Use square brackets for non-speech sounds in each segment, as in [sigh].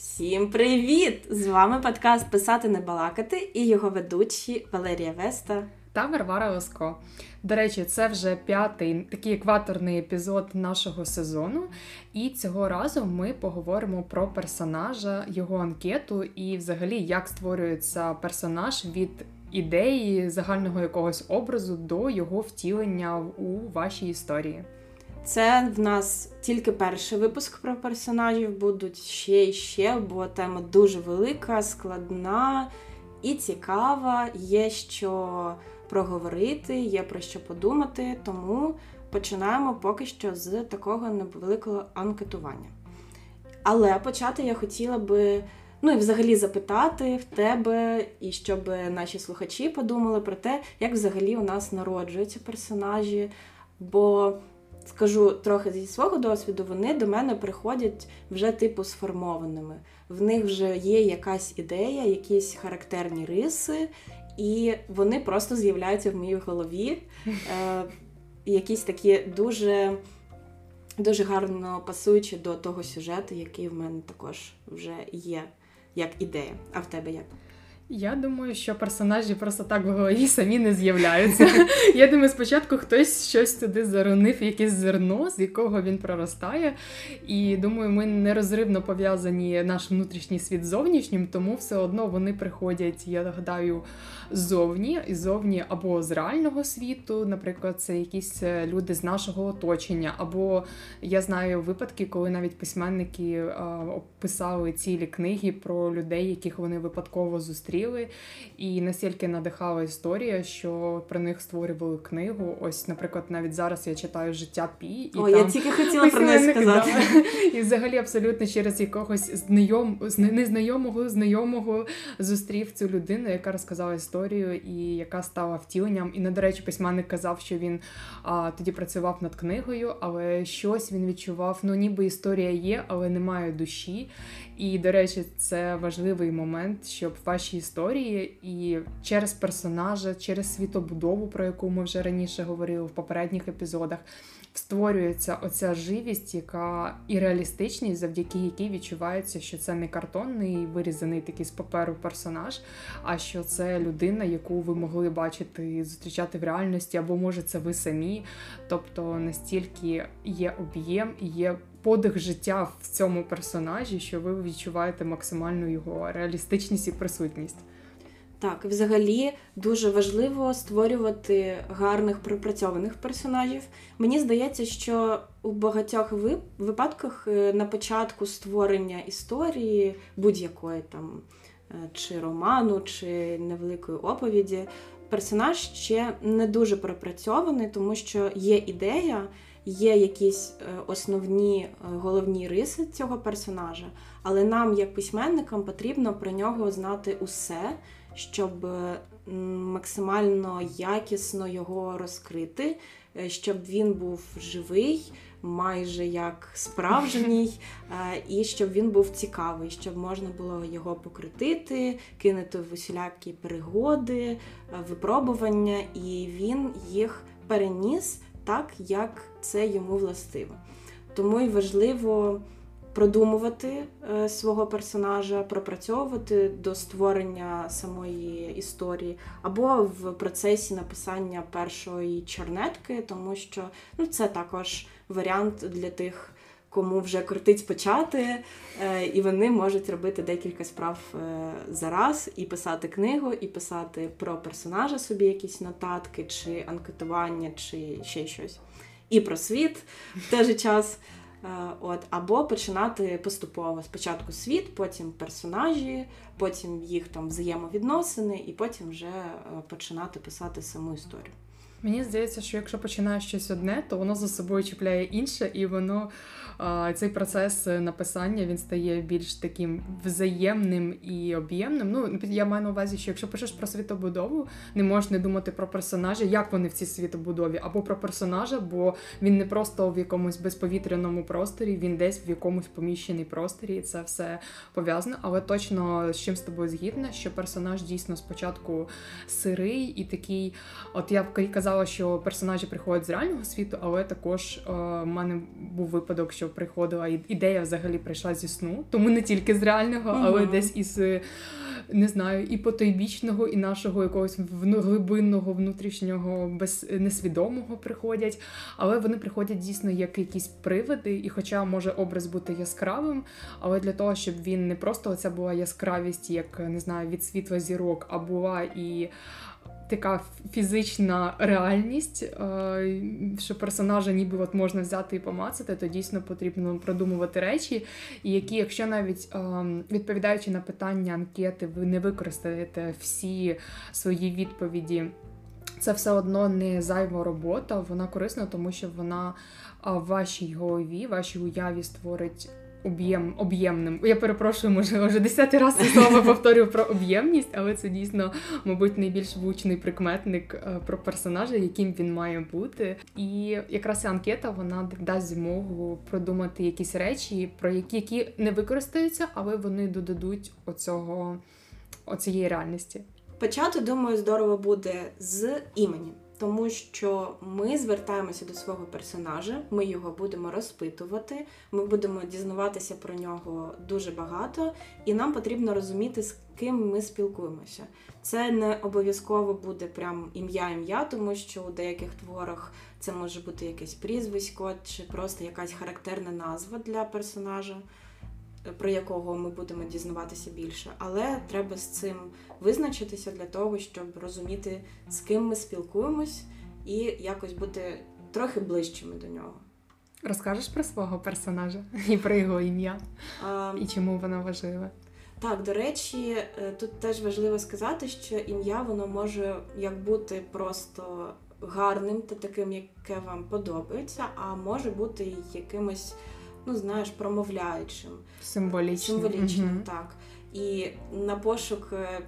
Всім привіт! З вами подкаст Писати не балакати і його ведучі Валерія Веста та Варвара Лоско. До речі, це вже п'ятий такий екваторний епізод нашого сезону. І цього разу ми поговоримо про персонажа, його анкету і, взагалі, як створюється персонаж від ідеї загального якогось образу до його втілення у вашій історії. Це в нас тільки перший випуск про персонажів, будуть ще і ще, бо тема дуже велика, складна і цікава. Є що проговорити, є про що подумати, тому починаємо поки що з такого невеликого анкетування. Але почати я хотіла би, ну і взагалі запитати в тебе, і щоб наші слухачі подумали про те, як взагалі у нас народжуються персонажі. Бо скажу трохи зі свого досвіду, вони до мене приходять вже типу сформованими. В них вже є якась ідея, якісь характерні риси, і вони просто з'являються в моїй голові. Е, Якісь такі дуже дуже гарно пасуючи до того сюжету, який в мене також вже є як ідея. А в тебе як? Я думаю, що персонажі просто так в голові самі не з'являються. [laughs] Я думаю, спочатку хтось щось туди заронив, якесь зерно, з якого він проростає. І думаю, ми нерозривно пов'язані наш внутрішній світ з зовнішнім, тому все одно вони приходять, я гадаю, ззовні, ззовні або з реального світу, наприклад, це якісь е, люди з нашого оточення, або я знаю випадки, коли навіть письменники описали цілі книги про людей, яких вони випадково зустріли, і настільки надихала історія, що про них створювали книгу. Ось, наприклад, навіть зараз я читаю життя Пі, і О, там я тільки хотіла про неї сказати. Да. [laughs] І взагалі абсолютно через якогось знайом незнайомого знайомого зустрів цю людину, яка розказала історію і яка стала втіленням. І не до речі, письменник казав, що він а, тоді працював над книгою, але щось він відчував. Ну, ніби історія є, але немає душі. І, до речі, це важливий момент, щоб ваші історії і через персонажа, через світобудову, про яку ми вже раніше говорили в попередніх епізодах, створюється оця живість, яка і реалістичність, завдяки якій відчувається, що це не картонний вирізаний такий з паперу персонаж, а що це людина, яку ви могли бачити, зустрічати в реальності, або може це ви самі. Тобто настільки є об'єм і є подих життя в цьому персонажі, що ви відчуваєте максимальну його реалістичність і присутність. Так, взагалі дуже важливо створювати гарних пропрацьованих персонажів. Мені здається, що у багатьох випадках е, на початку створення історії будь-якої там е, чи роману, чи невеликої оповіді, персонаж ще не дуже пропрацьований, тому що є ідея є якісь е, основні головні риси цього персонажа, але нам, як письменникам, потрібно про нього знати усе, щоб е, максимально якісно його розкрити, щоб він був живий. Майже як справжній, [laughs] і щоб він був цікавий, щоб можна було його покритити, кинути в усілякі пригоди, випробування, і він їх переніс так, як це йому властиво. Тому й важливо продумувати е, свого персонажа, пропрацьовувати до створення самої історії, або в процесі написання першої чернетки, тому що ну, це також варіант для тих. Кому вже крутить почати, е, і вони можуть робити декілька справ е, за раз, і писати книгу, і писати про персонажа собі якісь нотатки, чи анкетування, чи ще щось і про світ в той же час. Е, от, Або починати поступово. Спочатку світ, потім персонажі, потім їх там взаємовідносини, і потім вже е, починати писати саму історію. Мені здається, що якщо починаєш щось одне, то воно за собою чіпляє інше, і воно цей процес написання він стає більш таким взаємним і об'ємним. Ну я маю на увазі, що якщо пишеш про світобудову, не можеш не думати про персонажа, як вони в цій світобудові, або про персонажа, бо він не просто в якомусь безповітряному просторі, він десь в якомусь поміщеній просторі, і це все пов'язано. Але точно з чим з тобою згідна, що персонаж дійсно спочатку сирий і такий, от я казав сказала, що персонажі приходять з реального світу, але також е, в мене був випадок, що приходила ідея взагалі прийшла зі сну, тому не тільки з реального, але угу. десь із не знаю, і потойбічного, і нашого якогось глибинного, внутрішнього, без несвідомого приходять. Але вони приходять дійсно як якісь привиди, і, хоча може образ бути яскравим, але для того, щоб він не просто оця була яскравість, як не знаю, від світла зірок, а була і така фізична реальність, е, що персонажа ніби от можна взяти і помацати, то дійсно потрібно продумувати речі, які, якщо навіть е, відповідаючи на питання анкети, ви не використаєте всі свої відповіді. Це все одно не зайва робота, вона корисна, тому що вона в вашій голові, вашій уяві створить об'єм об'ємним. Я перепрошую, може вже десятий раз слово [laughs] повторюю про об'ємність, але це дійсно, мабуть, найбільш влучний прикметник е, про персонажа, яким він має бути. І якраз ця анкета вона дасть змогу продумати якісь речі, про які які не використаються, але вони додадуть оцього оцієї реальності. Почати, думаю, здорово буде з імені тому що ми звертаємося до свого персонажа, ми його будемо розпитувати, ми будемо дізнаватися про нього дуже багато, і нам потрібно розуміти, з ким ми спілкуємося. Це не обов'язково буде прям ім'я-ім'я, тому що у деяких творах це може бути якесь прізвисько чи просто якась характерна назва для персонажа про якого ми будемо дізнаватися більше, але треба з цим визначитися для того, щоб розуміти, з ким ми спілкуємось, і якось бути трохи ближчими до нього. Розкажеш про свого персонажа і про його ім'я, а, і чому воно важливе? Так, до речі, е, тут теж важливо сказати, що ім'я воно може як бути просто гарним та таким, яке вам подобається, а може бути якимось ну знаєш, промовляючим. Символічним. Символічним, угу. так. І на пошук е,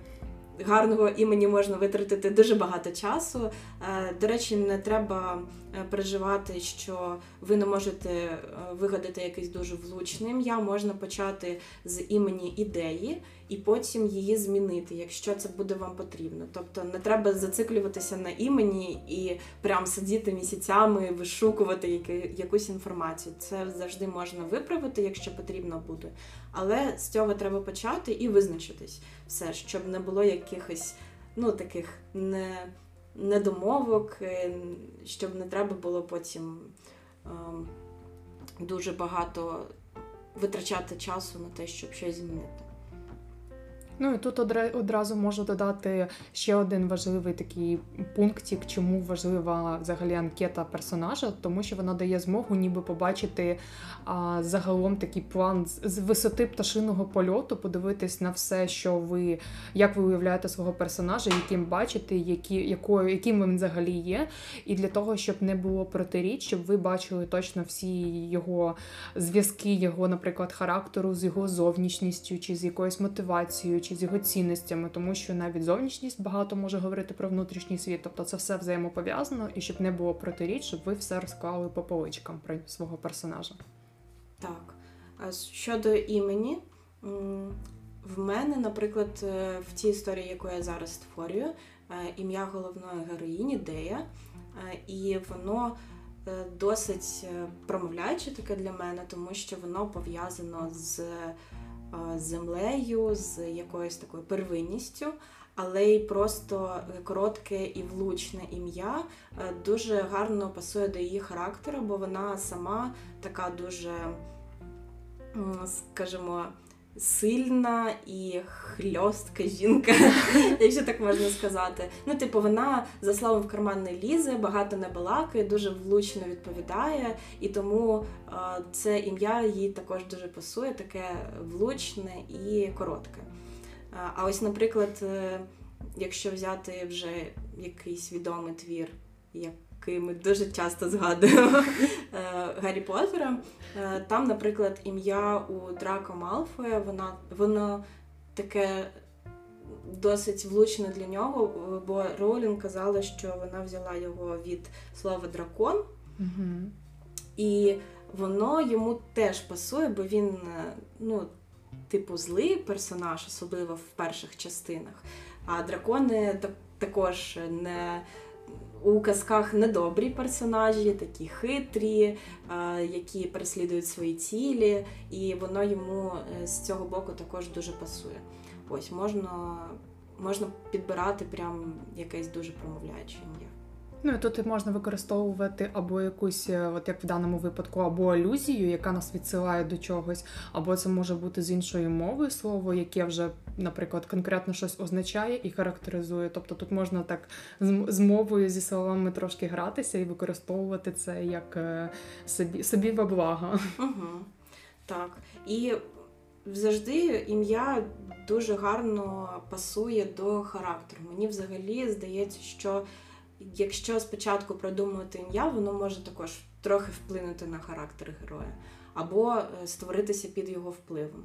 гарного імені можна витратити дуже багато часу. Е, до речі, не треба е, переживати, що ви не можете е, вигадати якесь дуже влучне ім'я. Можна почати з імені ідеї і потім її змінити, якщо це буде вам потрібно. Тобто не треба зациклюватися на імені і прям сидіти місяцями, вишукувати якусь інформацію. Це завжди можна виправити, якщо потрібно буде. Але з цього треба почати і визначитись все, щоб не було якихось ну, таких не, недомовок, е, щоб не треба було потім е, дуже багато витрачати часу на те, щоб щось змінити. Ну і тут одразу можу додати ще один важливий такий пунктик, чому важлива взагалі анкета персонажа, тому що вона дає змогу ніби побачити а, загалом такий план з висоти пташиного польоту, подивитись на все, що ви як ви уявляєте свого персонажа, яким бачите, які, якою, яким він взагалі є. І для того, щоб не було протиріч, щоб ви бачили точно всі його зв'язки, його, наприклад, характеру з його зовнішністю, чи з якоюсь мотивацією. чи чи з його цінностями, тому що навіть зовнішність багато може говорити про внутрішній світ, тобто це все взаємопов'язано, і щоб не було протиріч, щоб ви все розклали по поличкам про свого персонажа. Так. А щодо імені, в мене, наприклад, е, в цій історії, яку я зараз створюю, е, ім'я головної героїні Дея, е, і воно. Досить промовляюче таке для мене, тому що воно пов'язано з з землею, з якоюсь такою первинністю, але й просто коротке і влучне ім'я е, дуже гарно пасує до її характеру, бо вона сама така дуже, скажімо, сильна і хльостка жінка, [laughs] якщо так можна сказати. Ну, типу, вона за словом в карман не лізе, багато не балакає, дуже влучно відповідає, і тому це ім'я їй також дуже пасує, таке влучне і коротке. А ось, наприклад, е, якщо взяти вже якийсь відомий твір, як який ми дуже часто згадуємо [laughs] е, Гаррі Поттера. Е, там, наприклад, ім'я у Драко Малфоя, вона, воно таке досить влучне для нього, бо Роулін казала, що вона взяла його від слова дракон. Угу. І воно йому теж пасує, бо він, е, ну, типу, злий персонаж, особливо в перших частинах. А дракони також не у казках недобрі персонажі, такі хитрі, е, які переслідують свої цілі, і воно йому е, з цього боку також дуже пасує. Ось можна, можна підбирати прям якесь дуже промовляюче ім'я. Ну і тут можна використовувати або якусь, е, от як в даному випадку, або алюзію, яка нас відсилає до чогось, або це може бути з іншою мовою слово, яке вже, наприклад, конкретно щось означає і характеризує. Тобто тут можна так з, мовою, зі словами трошки гратися і використовувати це як е, собі собі во благо. Угу. Так. І завжди ім'я дуже гарно пасує до характеру. Мені взагалі здається, що якщо спочатку продумувати ім'я, воно може також трохи вплинути на характер героя, або е, створитися під його впливом.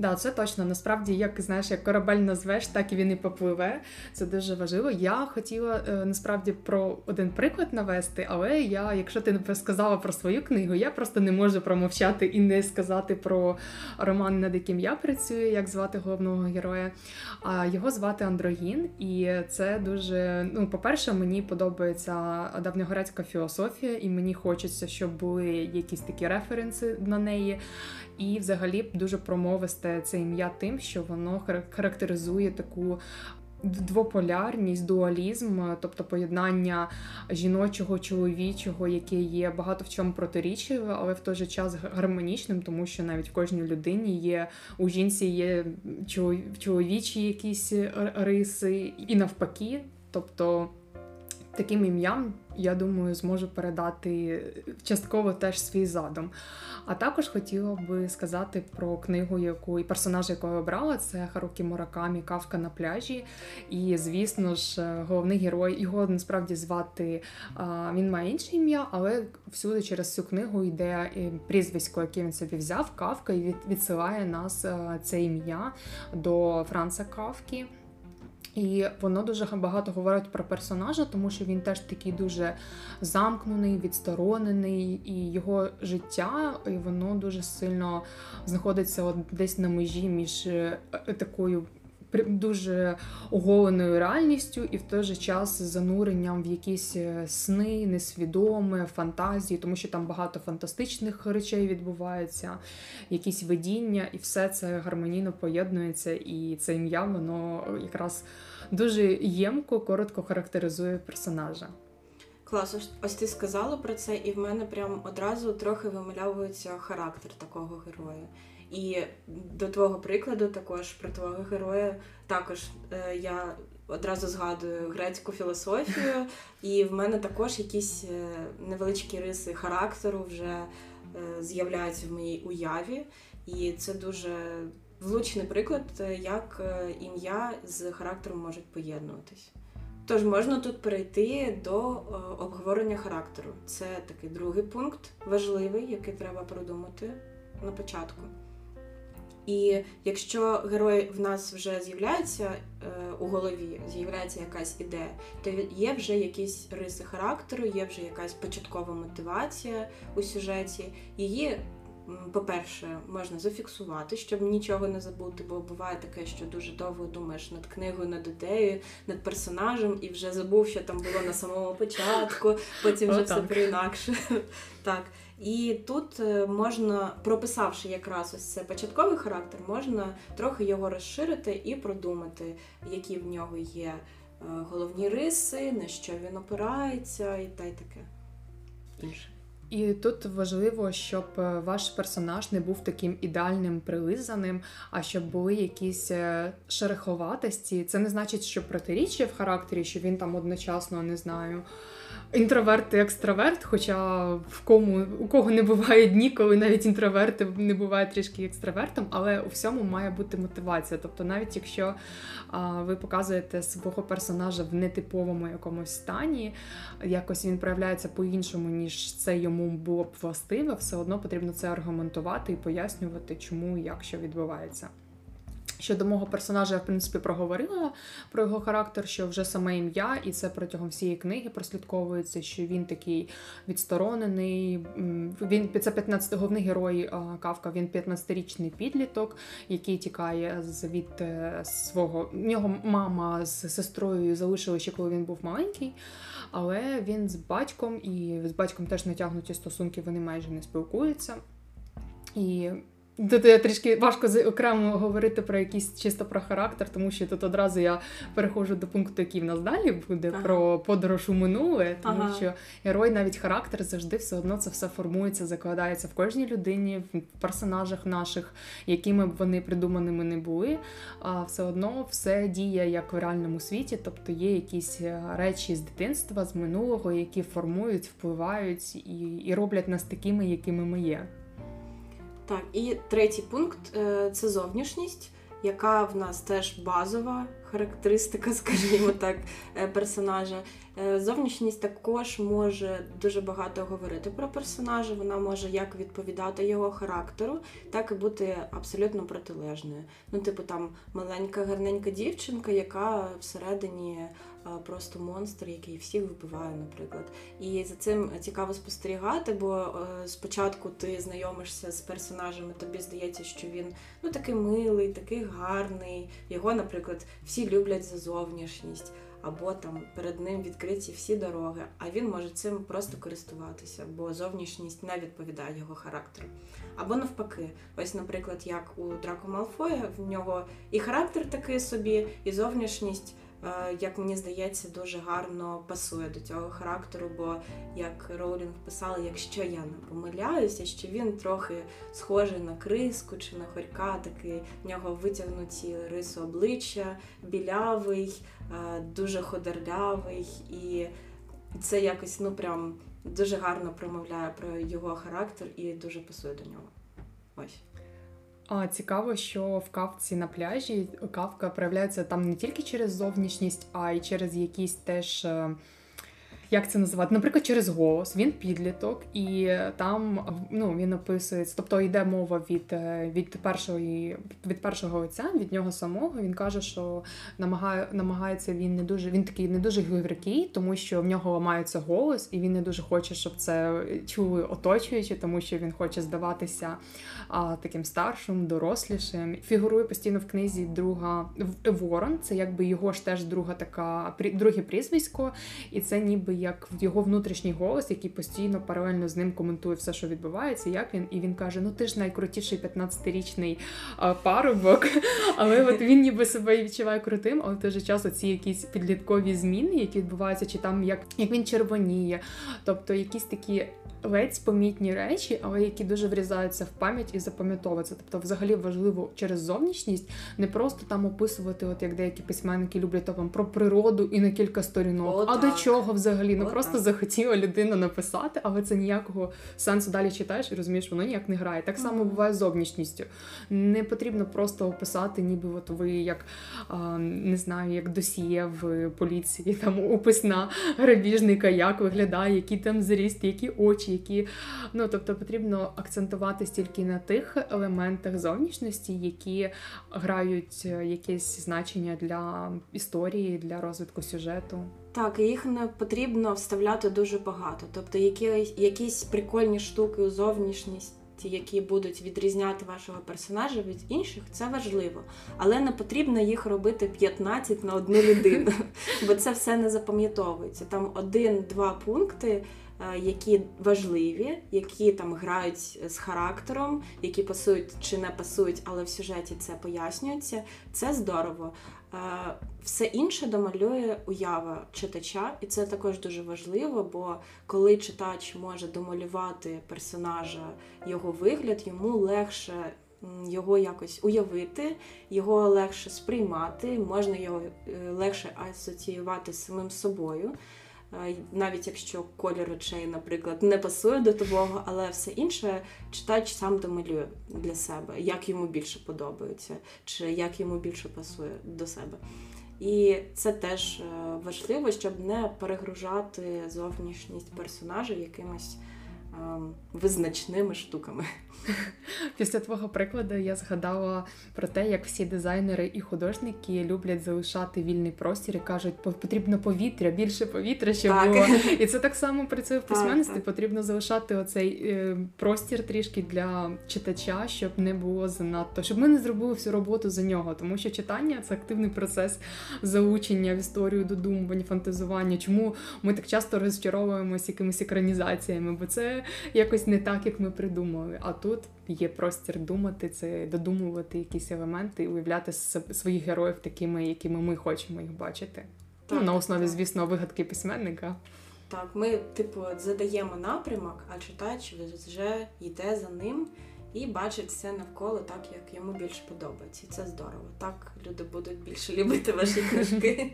Да, це точно. Насправді, як знаєш, як корабель назвеш, так і він і попливе. Це дуже важливо. Я хотіла е, насправді про один приклад навести, але я, якщо ти не сказала про свою книгу, я просто не можу промовчати і не сказати про роман, над яким я працюю, як звати головного героя. А його звати Андрогін, і це дуже. Ну, по-перше, мені подобається давньогрецька філософія, і мені хочеться, щоб були якісь такі референси на неї. І, взагалі, дуже промовисте це ім'я тим, що воно характеризує таку. Двополярність, дуалізм, тобто поєднання жіночого, чоловічого, яке є багато в чому протирічливе, але в той же час гармонічним, тому що навіть в кожній людині є у жінці є чоловічі якісь риси, і навпаки. Тобто таким ім'ям я думаю, зможу передати частково теж свій задум. А також хотіла би сказати про книгу, яку і персонажа, якого я обрала, це Харукі Муракамі Кавка на пляжі. І, звісно ж, головний герой його насправді звати. Він має інше ім'я, але всюди через цю книгу йде прізвисько, яке він собі взяв, Кавка, і відсилає нас це ім'я до Франца Кавки. І воно дуже багато говорить про персонажа, тому що він теж такий дуже замкнений, відсторонений, і його життя і воно дуже сильно знаходиться от десь на межі між е, такою дуже оголеною реальністю, і в той же час зануренням в якісь е, сни, несвідоме, фантазії, тому що там багато фантастичних речей відбувається, якісь видіння, і все це гармонійно поєднується. І це ім'я воно якраз дуже ємко, коротко характеризує персонажа. Клас, ось ти сказала про це, і в мене прям одразу трохи вимальовується характер такого героя. І до твого прикладу, також про твого героя, також е, я одразу згадую грецьку філософію, [laughs] і в мене також якісь е, невеличкі риси характеру вже е, з'являються в моїй уяві. І це дуже влучний приклад, е, як е, ім'я з характером можуть поєднуватись. Тож можна тут перейти до обговорення характеру. Це такий другий пункт важливий, який треба продумати на початку. І якщо герой в нас вже з'являється е, у голові, з'являється якась ідея, то є вже якісь риси характеру, є вже якась початкова мотивація у сюжеті. Її, по-перше, можна зафіксувати, щоб нічого не забути, бо буває таке, що дуже довго думаєш над книгою, над ідеєю, над персонажем, і вже забув, що там було на самому початку, [laughs] потім вже все переінакше. [laughs] Так. І тут е, можна, прописавши якраз ось це початковий характер, можна трохи його розширити і продумати, які в нього є е, головні риси, на що він опирається, і та й таке інше. І тут важливо, щоб е, ваш персонаж не був таким ідеальним прилизаним, а щоб були якісь шереховатості. Це не значить, що протиріччя в характері, що він там одночасно не знаю інтроверт і екстраверт, хоча в кому у кого не буває дні, коли навіть інтроверти не бувають трішки екстравертом, але у всьому має бути мотивація. Тобто, навіть якщо а, ви показуєте свого персонажа в нетиповому якомусь стані, якось він проявляється по-іншому, ніж це йому було б властиве, все одно потрібно це аргументувати і пояснювати, чому і як що відбувається. Щодо мого персонажа, я в принципі проговорила про його характер, що вже саме ім'я, і це протягом всієї книги прослідковується, що він такий відсторонений. Він це 15 головний герой Кавка. Він 15-річний підліток, який тікає від свого нього мама з сестрою залишили ще коли він був маленький. Але він з батьком і з батьком теж натягнуті стосунки, вони майже не спілкуються. І Тут трішки важко окремо говорити про якийсь чисто про характер, тому що тут одразу я переходжу до пункту, який в нас далі буде ага. про подорож у минуле, тому ага. що герой, навіть характер завжди все одно це все формується, закладається в кожній людині, в персонажах наших, якими б вони придуманими не були. А все одно все діє як в реальному світі, тобто є якісь е, речі з дитинства, з минулого, які формують, впливають і, і роблять нас такими, якими ми є. Так, і третій пункт е, це зовнішність, яка в нас теж базова характеристика, [laughs] скажімо так, е, персонажа. Е, зовнішність також може дуже багато говорити про персонажа. Вона може як відповідати його характеру, так і бути абсолютно протилежною. Ну, типу, там маленька, гарненька дівчинка, яка всередині просто монстр, який всіх вбиває, наприклад. І за цим цікаво спостерігати, бо е, спочатку ти знайомишся з персонажами, тобі здається, що він ну такий милий, такий гарний. Його, наприклад, всі люблять за зовнішність. Або там перед ним відкриті всі дороги, а він може цим просто користуватися, бо зовнішність не відповідає його характеру. Або навпаки, ось, наприклад, як у Драко Малфоя, в нього і характер такий собі, і зовнішність як мені здається, дуже гарно пасує до цього характеру, бо як Роулінг писала, якщо я не помиляюся, що він трохи схожий на криску чи на хорька, такий в нього витягнуті риси обличчя, білявий, е, дуже ходерлявий, і це якось ну прям дуже гарно промовляє про його характер і дуже пасує до нього. Ось. А цікаво, що в кавці на пляжі кавка проявляється там не тільки через зовнішність, а й через якісь теж. Як це називати? Наприклад, через голос. Він підліток, і там ну він описується, тобто йде мова від е, від першої від першого отця, від нього самого. Він каже, що намагає, намагається він не дуже. Він такий не дуже гіврикий, тому що в нього ламається голос, і він не дуже хоче, щоб це чули оточуючи, тому що він хоче здаватися а, таким старшим, дорослішим. Фігурує постійно в книзі друга Ворон. Це якби його ж теж друга така друге прізвисько, і це ніби як його внутрішній голос, який постійно паралельно з ним коментує все, що відбувається, як він, і він каже: Ну ти ж найкрутіший 15-річний парубок. [laughs] Але от він ніби себе відчуває крутим, але в той же час оці якісь підліткові зміни, які відбуваються, чи там як, як він червоніє, тобто якісь такі ледь помітні речі, але які дуже врізаються в пам'ять і запам'ятовуються. Тобто, взагалі важливо через зовнішність не просто там описувати, от як деякі письменники люблять там про природу і на кілька сторінок. О, а так. до чого взагалі? Ну О, просто так. захотіла людина написати, але це ніякого сенсу далі читаєш і розумієш, воно ніяк не грає. Так само буває з зовнішністю. Не потрібно просто описати, ніби от ви як а, не знаю, як досія в поліції, там опис на грабіжника, як виглядає, який там зріст, які очі які ну тобто потрібно акцентувати стільки на тих елементах зовнішності, які грають е, якесь значення для історії, для розвитку сюжету. Так, їх не потрібно вставляти дуже багато. Тобто, які, якісь прикольні штуки у зовнішність. Які будуть відрізняти вашого персонажа від інших, це важливо, але не потрібно їх робити 15 на одну людину, [laughs] бо це все не запам'ятовується. Там один-два пункти, Е, які важливі, які там грають з характером, які пасують чи не пасують, але в сюжеті це пояснюється. Це здорово. Все інше домалює уява читача, і це також дуже важливо, бо коли читач може домалювати персонажа, його вигляд, йому легше. Його якось уявити, його легше сприймати, можна його е, легше асоціювати з самим собою навіть якщо колір очей, наприклад, не пасує до того, але все інше читач сам домалює для себе, як йому більше подобається, чи як йому більше пасує до себе. І це теж е, важливо, щоб не перегружати зовнішність персонажа якимись визначними штуками. Після твого прикладу я згадала про те, як всі дизайнери і художники люблять залишати вільний простір і кажуть, потрібно повітря, більше повітря, щоб так. було. І це так само працює в письменності. Потрібно залишати оцей е, простір трішки для читача, щоб не було занадто, щоб ми не зробили всю роботу за нього, тому що читання це активний процес залучення в історію, додумування, фантазування. Чому ми так часто розчаровуємося якимись екранізаціями? Бо це якось не так, як ми придумали. А тут є простір думати, це додумувати якісь елементи і уявляти своїх героїв такими, якими ми хочемо їх бачити. Так, ну, На основі, так. звісно, вигадки письменника. Так, ми, типу, задаємо напрямок, а читач вже йде за ним і бачить все навколо так, як йому більше подобається. І це здорово. Так люди будуть більше любити ваші книжки.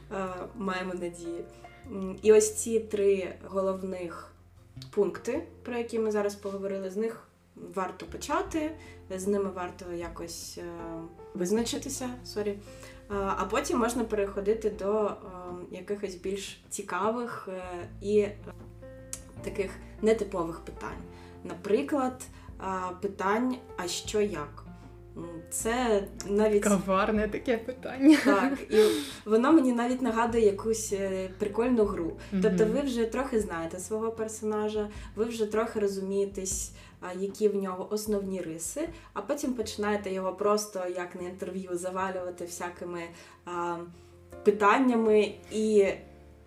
[laughs] Маємо надію. І ось ці три головних пункти, про які ми зараз поговорили, з них варто почати, з ними варто якось е, визначитися. Sorry. А потім можна переходити до е, якихось більш цікавих е, і таких нетипових питань. Наприклад, питань, а що як? Це навіть коварне таке питання. Так, і воно мені навіть нагадує якусь е, прикольну гру. Тобто, ви вже трохи знаєте свого персонажа, ви вже трохи розумієтесь, які в нього основні риси, а потім починаєте його просто як на інтерв'ю завалювати всякими а, питаннями і.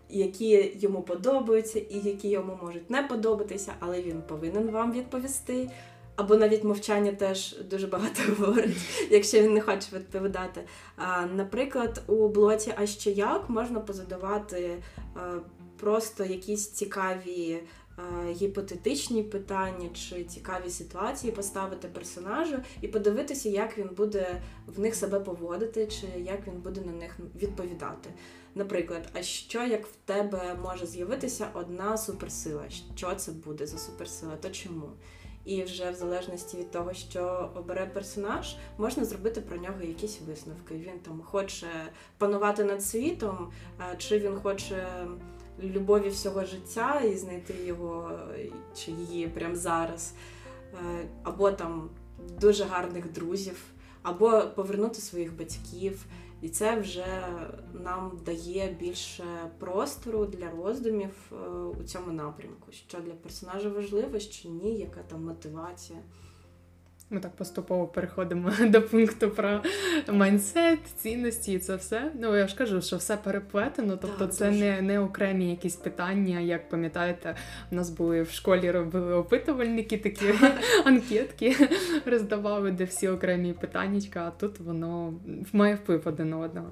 Які йому подобаються, і які йому можуть не подобатися, але він повинен вам відповісти. Або навіть мовчання теж дуже багато [laughs] говорить, якщо він не хоче відповідати. Наприклад, у блоці А що як можна позадавати просто якісь цікаві гіпотетичні питання чи цікаві ситуації, поставити персонажу і подивитися, як він буде в них себе поводити, чи як він буде на них відповідати. Наприклад, а що як в тебе може з'явитися одна суперсила? Що це буде за суперсила? То чому? І вже в залежності від того, що обере персонаж, можна зробити про нього якісь висновки. Він там хоче панувати над світом, чи він хоче любові всього життя і знайти його чи її прямо зараз, е, або там дуже гарних друзів, або повернути своїх батьків. І це вже нам дає більше простору для роздумів е, у цьому напрямку, що для персонажа важливо, що ні, яка там мотивація. Ми так поступово переходимо [laughs] до пункту про майнсет, цінності і це все. Ну я ж кажу, що все переплетено, тобто так, це не не окремі якісь питання. Як пам'ятаєте, в нас були в школі робили опитувальники, такі [laughs] анкетки [laughs] роздавали, де всі окремі питання, а тут воно має вплив один на одного.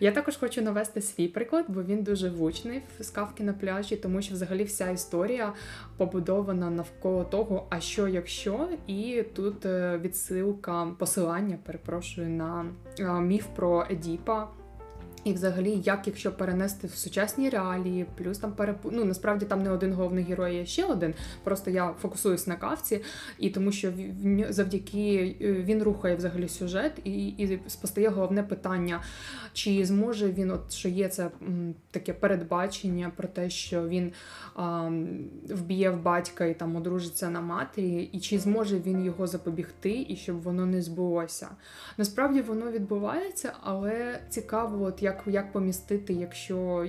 Я також хочу навести свій приклад, бо він дуже гучний в скавки на пляжі, тому що взагалі вся історія побудована навколо того, а що якщо, і тут е, відсилка посилання, перепрошую, на міф про Едіпа. І, взагалі, як якщо перенести в сучасні реалії, плюс там перепу... ну, насправді там не один головний герой, є ще один. Просто я фокусуюсь на кавці, і тому що завдяки е, він рухає взагалі сюжет, і і постає головне питання: чи зможе він, от що є це таке передбачення про те, що він а, вб'є в батька і там одружиться на матері, і чи зможе він його запобігти, і щоб воно не збулося? Насправді воно відбувається, але цікаво, от як як як помістити, якщо.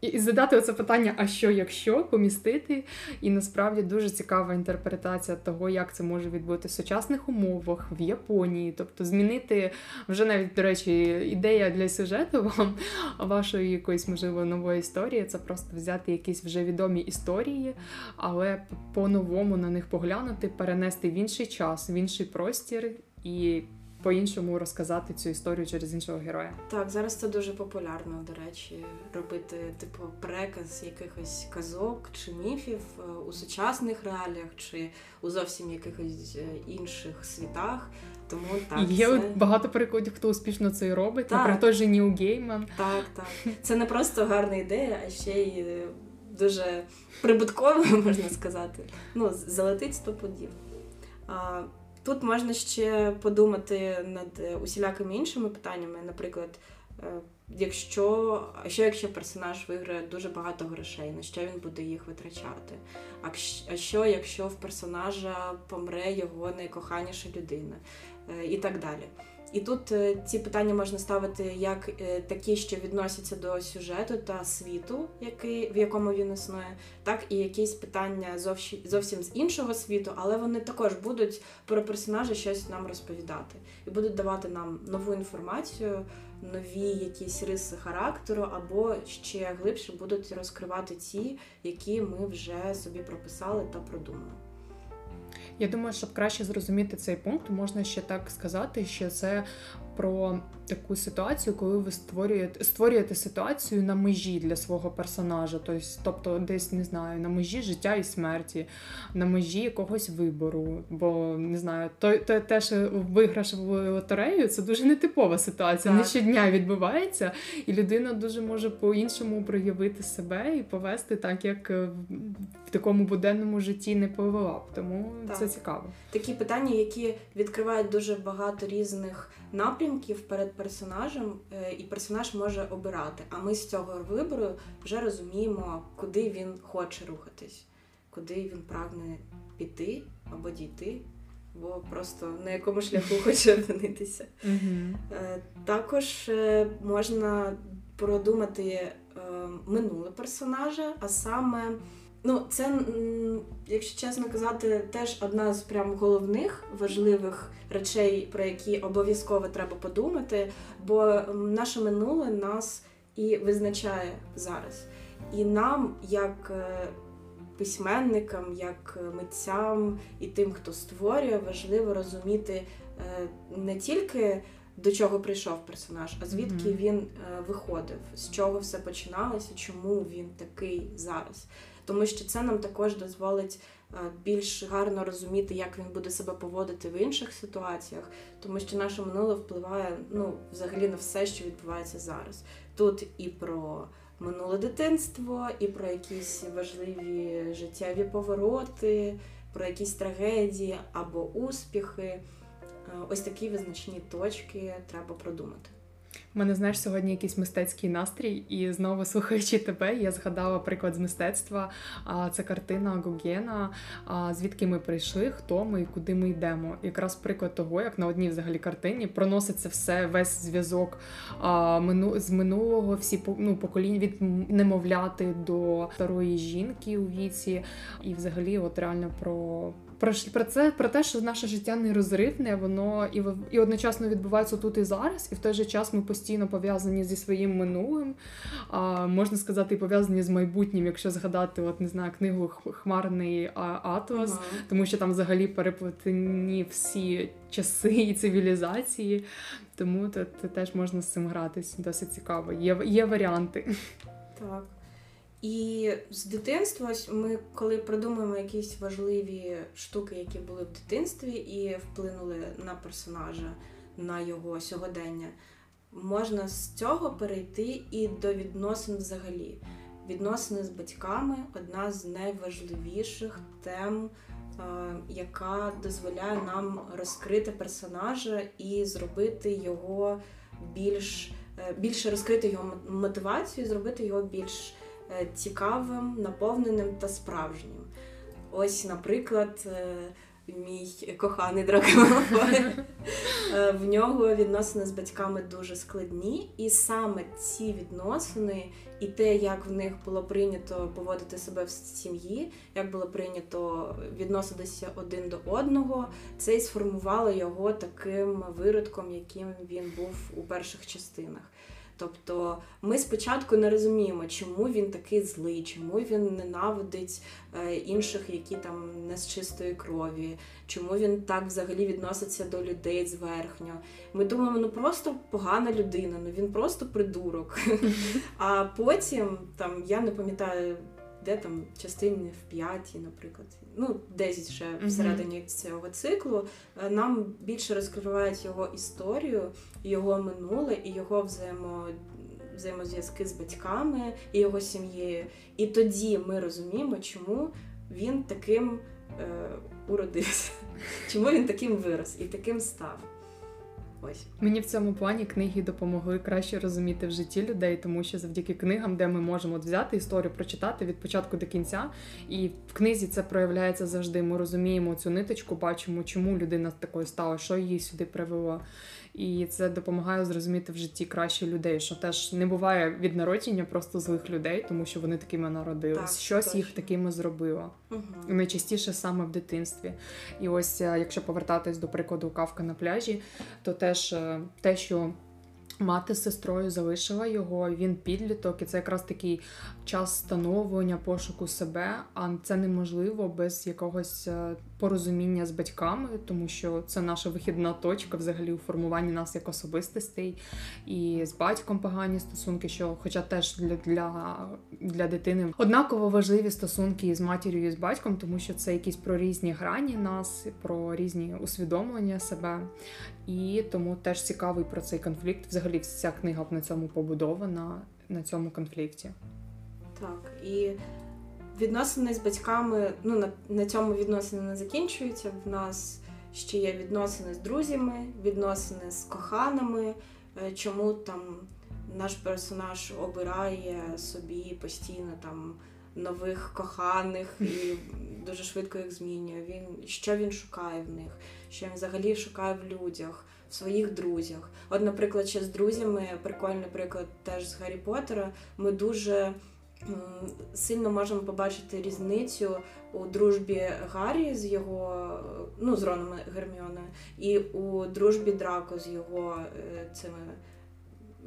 І задати оце питання, а що, якщо помістити? І насправді дуже цікава інтерпретація того, як це може відбути в сучасних умовах в Японії. Тобто змінити вже навіть, до речі, ідея для сюжету вам [laughs] вашої якоїсь, можливо, нової історії це просто взяти якісь вже відомі історії, але по-новому на них поглянути, перенести в інший час, в інший простір і по-іншому розказати цю історію через іншого героя. Так, зараз це дуже популярно, до речі, робити типу переказ якихось казок чи міфів е, у сучасних реаліях, чи у зовсім якихось е, інших світах. Тому так є це... багато прикладів, хто успішно це і робить. Так. Наприклад, той же Ніл Гейман. Так, так. Це не просто гарна ідея, а ще й е, дуже прибуткова, [laughs] можна сказати. Ну, залетить сто подів. Тут можна ще подумати над усілякими іншими питаннями, наприклад, Е, якщо, що якщо персонаж виграє дуже багато грошей, на що він буде їх витрачати? А а що, якщо в персонажа помре його найкоханіша людина? Е, і так далі. І тут е, ці питання можна ставити як е, такі, що відносяться до сюжету та світу, який, в якому він існує, так і якісь питання зовсім, зовсім з іншого світу, але вони також будуть про персонажа щось нам розповідати і будуть давати нам нову інформацію, нові якісь риси характеру, або ще глибше будуть розкривати ті, які ми вже собі прописали та продумали. Я думаю, щоб краще зрозуміти цей пункт, можна ще так сказати, що це про таку ситуацію, коли ви створюєте створюєте ситуацію на межі для свого персонажа, тобто десь не знаю, на межі життя і смерті, на межі якогось вибору. Бо не знаю, той те, те що виграш в лотерею, це дуже нетипова ситуація. Так. Не щодня відбувається, і людина дуже може по-іншому проявити себе і повести так, як в такому буденному житті не повела б. Тому так. це цікаво. Такі питання, які відкривають дуже багато різних напрямків перед персонажем, е, і персонаж може обирати. А ми з цього вибору вже розуміємо, куди він хоче рухатись, куди він прагне піти або дійти, бо просто на якому шляху [laughs] хоче опинитися. Е, також е, можна продумати минуле персонажа, а саме. Ну, це, якщо чесно казати, теж одна з прям головних важливих речей, про які обов'язково треба подумати, бо наше минуле нас і визначає зараз. І нам, як е, письменникам, як митцям і тим, хто створює, важливо розуміти е, не тільки до чого прийшов персонаж, а звідки mm-hmm. він е, виходив, з чого все починалося, чому він такий зараз тому що це нам також дозволить е, більш гарно розуміти, як він буде себе поводити в інших ситуаціях, тому що наше минуле впливає ну, взагалі на все, що відбувається зараз. Тут і про минуле дитинство, і про якісь важливі життєві повороти, про якісь трагедії або успіхи. Е, ось такі визначні точки треба продумати. Мене знаєш сьогодні якийсь мистецький настрій, і знову слухаючи тебе, я згадала приклад з мистецтва. Це картина Гогена, звідки ми прийшли, хто ми і куди ми йдемо. Якраз приклад того, як на одній взагалі картині проноситься все, весь зв'язок з минулого, всі ну, покоління від немовляти до старої жінки у віці, і взагалі, от реально про про про це, про те, що наше життя нерозривне, воно і і одночасно відбувається тут і зараз, і в той же час ми постійно пов'язані зі своїм минулим, а можна сказати, і пов'язані з майбутнім, якщо згадати, от не знаю, книгу Хмарний Атлас, ага. тому що там взагалі переплетені всі часи і цивілізації. Тому це теж можна з цим гратись. Досить цікаво. Є, Є варіанти. Так. І з дитинства ми, коли продумуємо якісь важливі штуки, які були в дитинстві, і вплинули на персонажа, на його сьогодення, можна з цього перейти і до відносин взагалі. Відносини з батьками одна з найважливіших тем, яка дозволяє нам розкрити персонажа і зробити його більш е, більше розкрити його мотивацію, зробити його більш. Е, цікавим, наповненим та справжнім. Ось, наприклад, е, мій коханий Драко е, в нього відносини з батьками дуже складні, і саме ці відносини, і те, як в них було прийнято поводити себе в сім'ї, як було прийнято відноситися один до одного, це і сформувало його таким виродком, яким він був у перших частинах. Тобто ми спочатку не розуміємо, чому він такий злий, чому він ненавидить е, інших, які там не з чистої крові, чому він так взагалі відноситься до людей зверхньо. Ми думаємо, ну просто погана людина, ну він просто придурок. А потім там я не пам'ятаю де там частини в п'ятій, наприклад, ну десь вже всередині цього циклу, е, нам більше розкривають його історію, його минуле і його взаємо. Взаємозв'язки з батьками і його сім'єю. І тоді ми розуміємо, чому він таким е, уродився, [laughs] чому він таким вирос і таким став. Ось. Мені в цьому плані книги допомогли краще розуміти в житті людей, тому що завдяки книгам, де ми можемо от взяти історію, прочитати від початку до кінця, і в книзі це проявляється завжди. Ми розуміємо цю ниточку, бачимо, чому людина такою стала, що її сюди привело. І це допомагає зрозуміти в житті краще людей, що теж не буває від народження просто злих людей, тому що вони такими народились. Так, Щось точно. їх такими зробило. Угу. І найчастіше саме в дитинстві. І ось е, якщо повертатись до прикладу кавка на пляжі, то теж е, те, що мати з сестрою залишила його, він підліток, і це якраз такий час становлення, пошуку себе. А це неможливо без якогось е, порозуміння з батьками, тому що це наша вихідна точка взагалі у формуванні нас як особистостей. І з батьком погані стосунки, що, хоча теж для, для, для дитини однаково важливі стосунки і з матір'ю і з батьком, тому що це якісь про різні грані нас, про різні усвідомлення себе. І тому теж цікавий про цей конфлікт. Взагалі, вся книга на цьому побудована на цьому конфлікті. Так, і відносини з батьками, ну на, на цьому відносини не закінчуються. В нас ще є відносини з друзями, відносини з коханими, е, чому там наш персонаж обирає собі постійно там нових коханих і дуже швидко їх змінює. Він що він шукає в них, що він взагалі шукає в людях, в своїх друзях. От, наприклад, ще з друзями, прикольний приклад теж з Гаррі Поттера, ми дуже сильно можемо побачити різницю у дружбі Гаррі з його, ну, з Роном Герміоною, і у дружбі Драко з його е, цими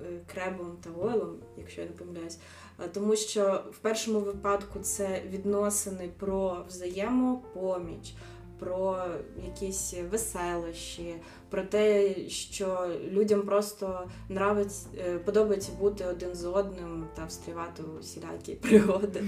е, Кребом та Ойлом, якщо я не помиляюсь. Е, Тому що в першому випадку це відносини про взаємопоміч, про якісь веселощі, про те, що людям просто нравиться, е, подобається бути один з одним та встрівати у всілякі [laughs] пригоди.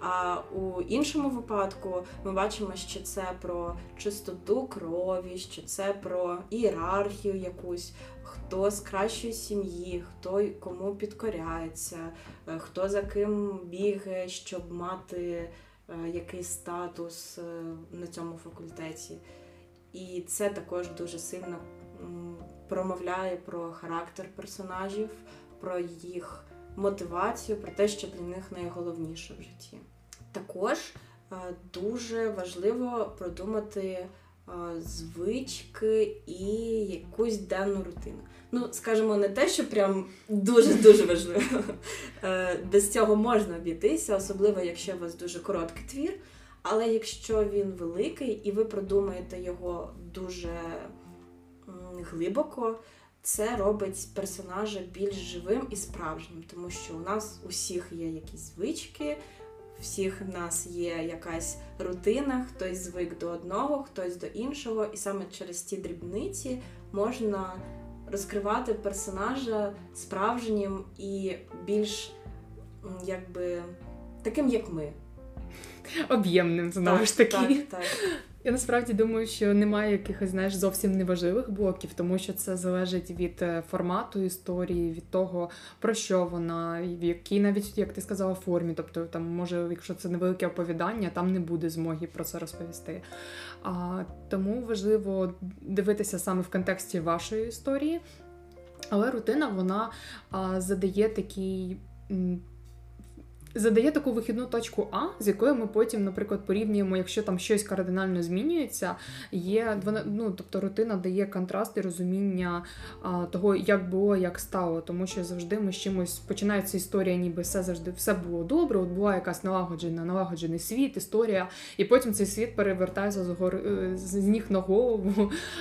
А у іншому випадку ми бачимо, що це про чистоту крові, що це про ієрархію якусь, хто з кращої сім'ї, хто кому підкоряється, е, хто за ким бігає, щоб мати е, якийсь статус е, на цьому факультеті. І це також дуже сильно промовляє про характер персонажів, про їх мотивацію, про те, що для них найголовніше в житті. Також е, дуже важливо продумати звички і якусь денну рутину. Ну, скажімо, не те, що прям дуже-дуже важливо. Е, Без цього можна обійтися, особливо якщо у вас дуже короткий твір. Але якщо він великий і ви продумаєте його дуже глибоко, це робить персонажа більш живим і справжнім, тому що у нас усіх є якісь звички, всіх в нас є якась рутина, хтось звик до одного, хтось до іншого, і саме через ті дрібниці можна розкривати персонажа справжнім і більш якби таким, як ми. Об'ємним знову Так, ж таки. Так, так. Я насправді думаю, що немає якихось знаєш зовсім неважливих блоків, тому що це залежить від е, формату історії, від того про що вона, в якій навіть як ти сказала формі. Тобто, там може, якщо це невелике оповідання, там не буде змоги про це розповісти. А тому важливо дивитися саме в контексті вашої історії. Але рутина вона а, задає такий. Задає таку вихідну точку А, з якою ми потім, наприклад, порівнюємо, якщо там щось кардинально змінюється, є ну тобто рутина дає контраст і розуміння а, того, як було, як стало. Тому що завжди ми з чимось починається історія, ніби все завжди все було добре. От була якась налагоджена, налагоджений світ, історія, і потім цей світ перевертається з гор е, з ніг на голову.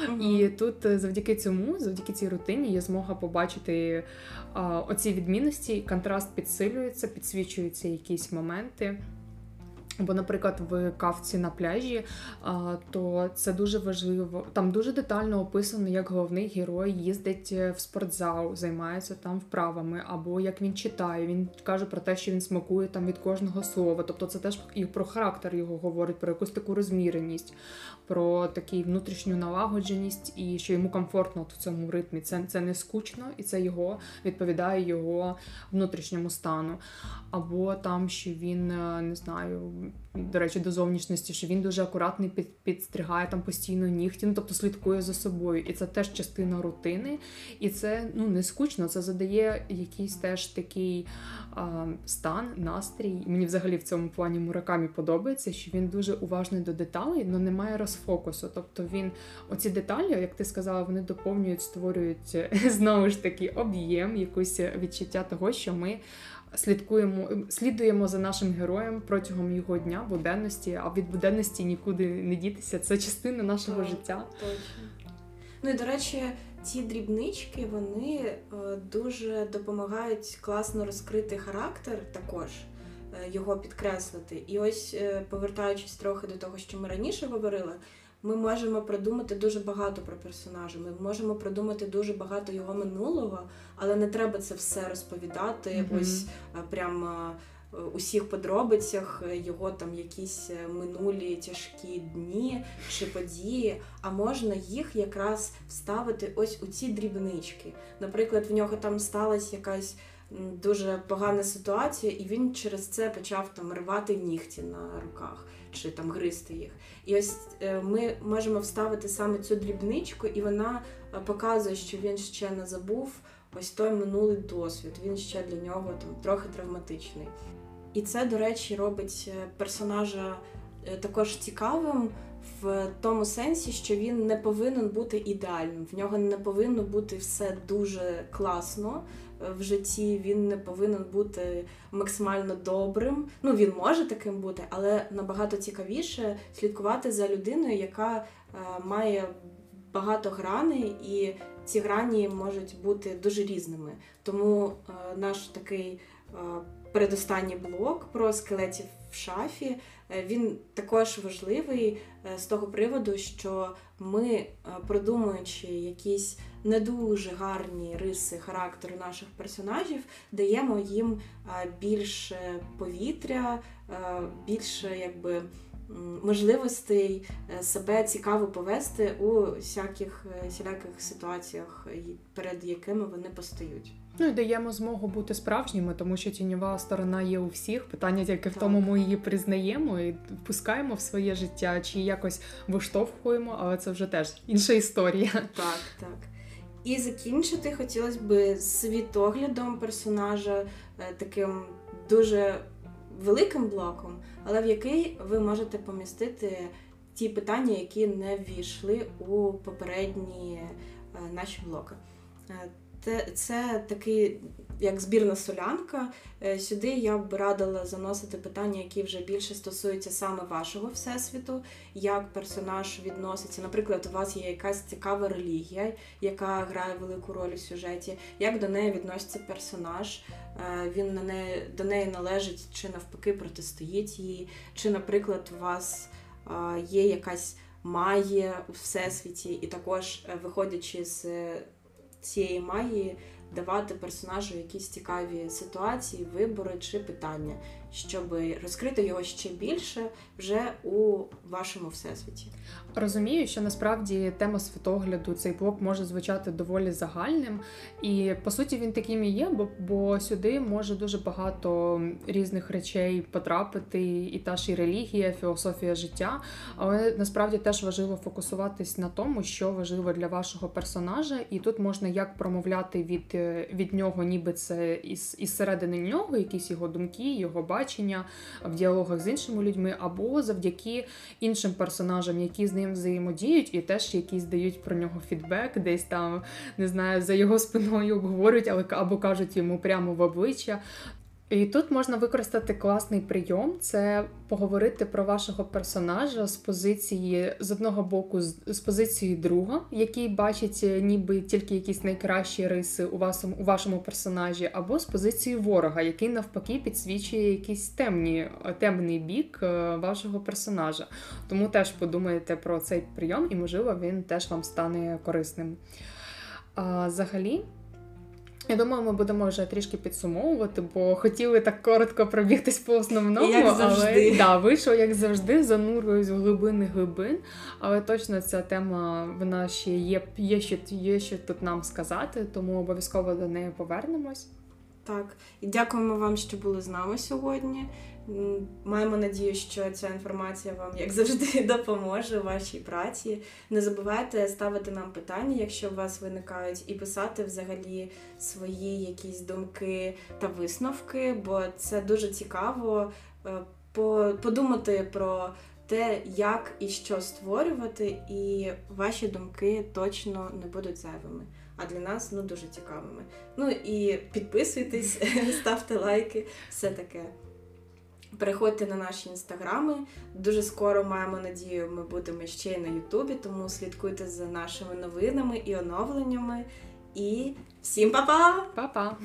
Мгм. І тут е, завдяки цьому, завдяки цій рутині, є змога побачити оці відмінності, контраст підсилюється, підсвічуються якісь моменти. Бо, наприклад, в кавці на пляжі, то це дуже важливо. Там дуже детально описано, як головний герой їздить е, в спортзал, займається там вправами, або як він читає. Він каже про те, що він смакує там від кожного слова. Тобто, це теж і про характер його говорить, про якусь таку розміреність, про таку внутрішню налагодженість, і що йому комфортно в цьому ритмі. Це, це не скучно, і це його відповідає його внутрішньому стану. Або там, що він е, не знаю до речі, до зовнішності, що він дуже акуратний під, підстригає там постійно нігті, ну тобто слідкує за собою. І це теж частина рутини. І це ну не скучно, це задає якийсь теж такий а, стан, настрій. Мені взагалі в цьому плані Муракамі подобається, що він дуже уважний до деталей, але немає розфокусу. Тобто він оці деталі, як ти сказала, вони доповнюють, створюють [laughs] знову ж таки об'єм, якусь відчуття того, що ми слідкуємо, слідуємо за нашим героєм протягом його дня, буденності, а від буденності нікуди не дітися. Це частина нашого Так, життя. Точно. Ну і до речі, ці дрібнички вони е, дуже допомагають класно розкрити характер також. е, Його підкреслити. І ось, е, повертаючись трохи до того, що ми раніше говорили, ми можемо продумати дуже багато про персонажа. Ми можемо продумати дуже багато його минулого, але не треба це все розповідати. Мгм. Ось е, прям е, усіх подробицях е, його там якісь минулі тяжкі дні чи події. А можна їх якраз вставити ось у ці дрібнички. Наприклад, в нього там сталася якась. Дуже погана ситуація, і він через це почав там рвати нігті на руках чи там гризти їх. І ось е, ми можемо вставити саме цю дрібничку, і вона е, показує, що він ще не забув ось той минулий досвід. Він ще для нього там трохи травматичний. І це, до речі, робить е, персонажа також цікавим в тому сенсі, що він не повинен бути ідеальним. В нього не повинно бути все дуже класно в житті. Він не повинен бути максимально добрим. Ну він може таким бути, але набагато цікавіше слідкувати за людиною, яка е, має багато граней, і ці грані можуть бути дуже різними. Тому е, наш такий е, передостанній блок про скелетів в шафі. е, Він також важливий е, з того приводу, що ми, е, продумуючи якісь не дуже гарні риси характеру наших персонажів, даємо їм більше повітря, більше якби. Можливостей себе цікаво повести у всяких всіляких ситуаціях, перед якими вони постають. Ну і даємо змогу бути справжніми, тому що тіньова сторона є у всіх. Питання тільки в Так. тому, ми її признаємо і впускаємо в своє життя, чи якось виштовхуємо, але це вже теж інша історія. Так, так. І закінчити хотілося б світоглядом персонажа е, таким дуже великим блоком, але в який ви можете помістити ті питання, які не ввійшли у попередні е, наші блоки. Це такий як збірна солянка. Е, Сюди я б радила заносити питання, які вже більше стосуються саме вашого всесвіту, як персонаж відноситься. Наприклад, у вас є якась цікава релігія, яка грає велику роль у сюжеті, як до неї відноситься персонаж, Е, він на неї до неї належить чи навпаки протистоїть їй, чи, наприклад, у вас е, є якась магія у всесвіті, і також виходячи з цієї магії, давати персонажу якісь цікаві ситуації, вибори чи питання, щоб розкрити його ще більше вже у вашому всесвіті. Розумію, що насправді тема світогляду цей блок може звучати доволі загальним, і по суті він таким і є, бо, бо сюди може дуже багато різних речей потрапити, і та ж і релігія, філософія життя. Але насправді теж важливо фокусуватись на тому, що важливо для вашого персонажа, і тут можна як промовляти від, від нього, ніби це із, із середини нього, якісь його думки, його бачення в діалогах з іншими людьми, або завдяки іншим персонажам, які з ним взаємодіють, і теж якісь дають про нього фідбек, десь там не знаю, за його спиною обговорюють, але або кажуть йому прямо в обличчя. І тут можна використати класний прийом це поговорити про вашого персонажа з позиції з одного боку, з, позиції друга, який бачить е, ніби тільки якісь найкращі риси у вашому, у вашому персонажі, або з позиції ворога, який навпаки підсвічує якийсь темні, темний бік е, вашого персонажа. Тому теж подумайте про цей прийом, і можливо він теж вам стане корисним. А, Взагалі. Я думаю, ми будемо вже трішки підсумовувати, бо хотіли так коротко пробігтись по основному, Як завжди. але да, вийшло, як завжди, занурююсь в глибини глибин. Але точно ця тема вона ще є, є, що, є що тут нам сказати, тому обов'язково до неї повернемось. Так, і дякуємо вам, що були з нами сьогодні. Маємо надію, що ця інформація вам, як завжди, [laughs] допоможе у вашій праці. Не забувайте ставити нам питання, якщо у вас виникають, і писати взагалі свої якісь думки та висновки, бо це дуже цікаво е, подумати про те, як і що створювати, і ваші думки точно не будуть зайвими. А для нас ну дуже цікавими. Ну і підписуйтесь, [laughs] ставте лайки, все таке. Переходьте на наші інстаграми. Дуже скоро маємо надію, ми будемо ще й на Ютубі, тому слідкуйте за нашими новинами і оновленнями. І всім па-па! Па-па!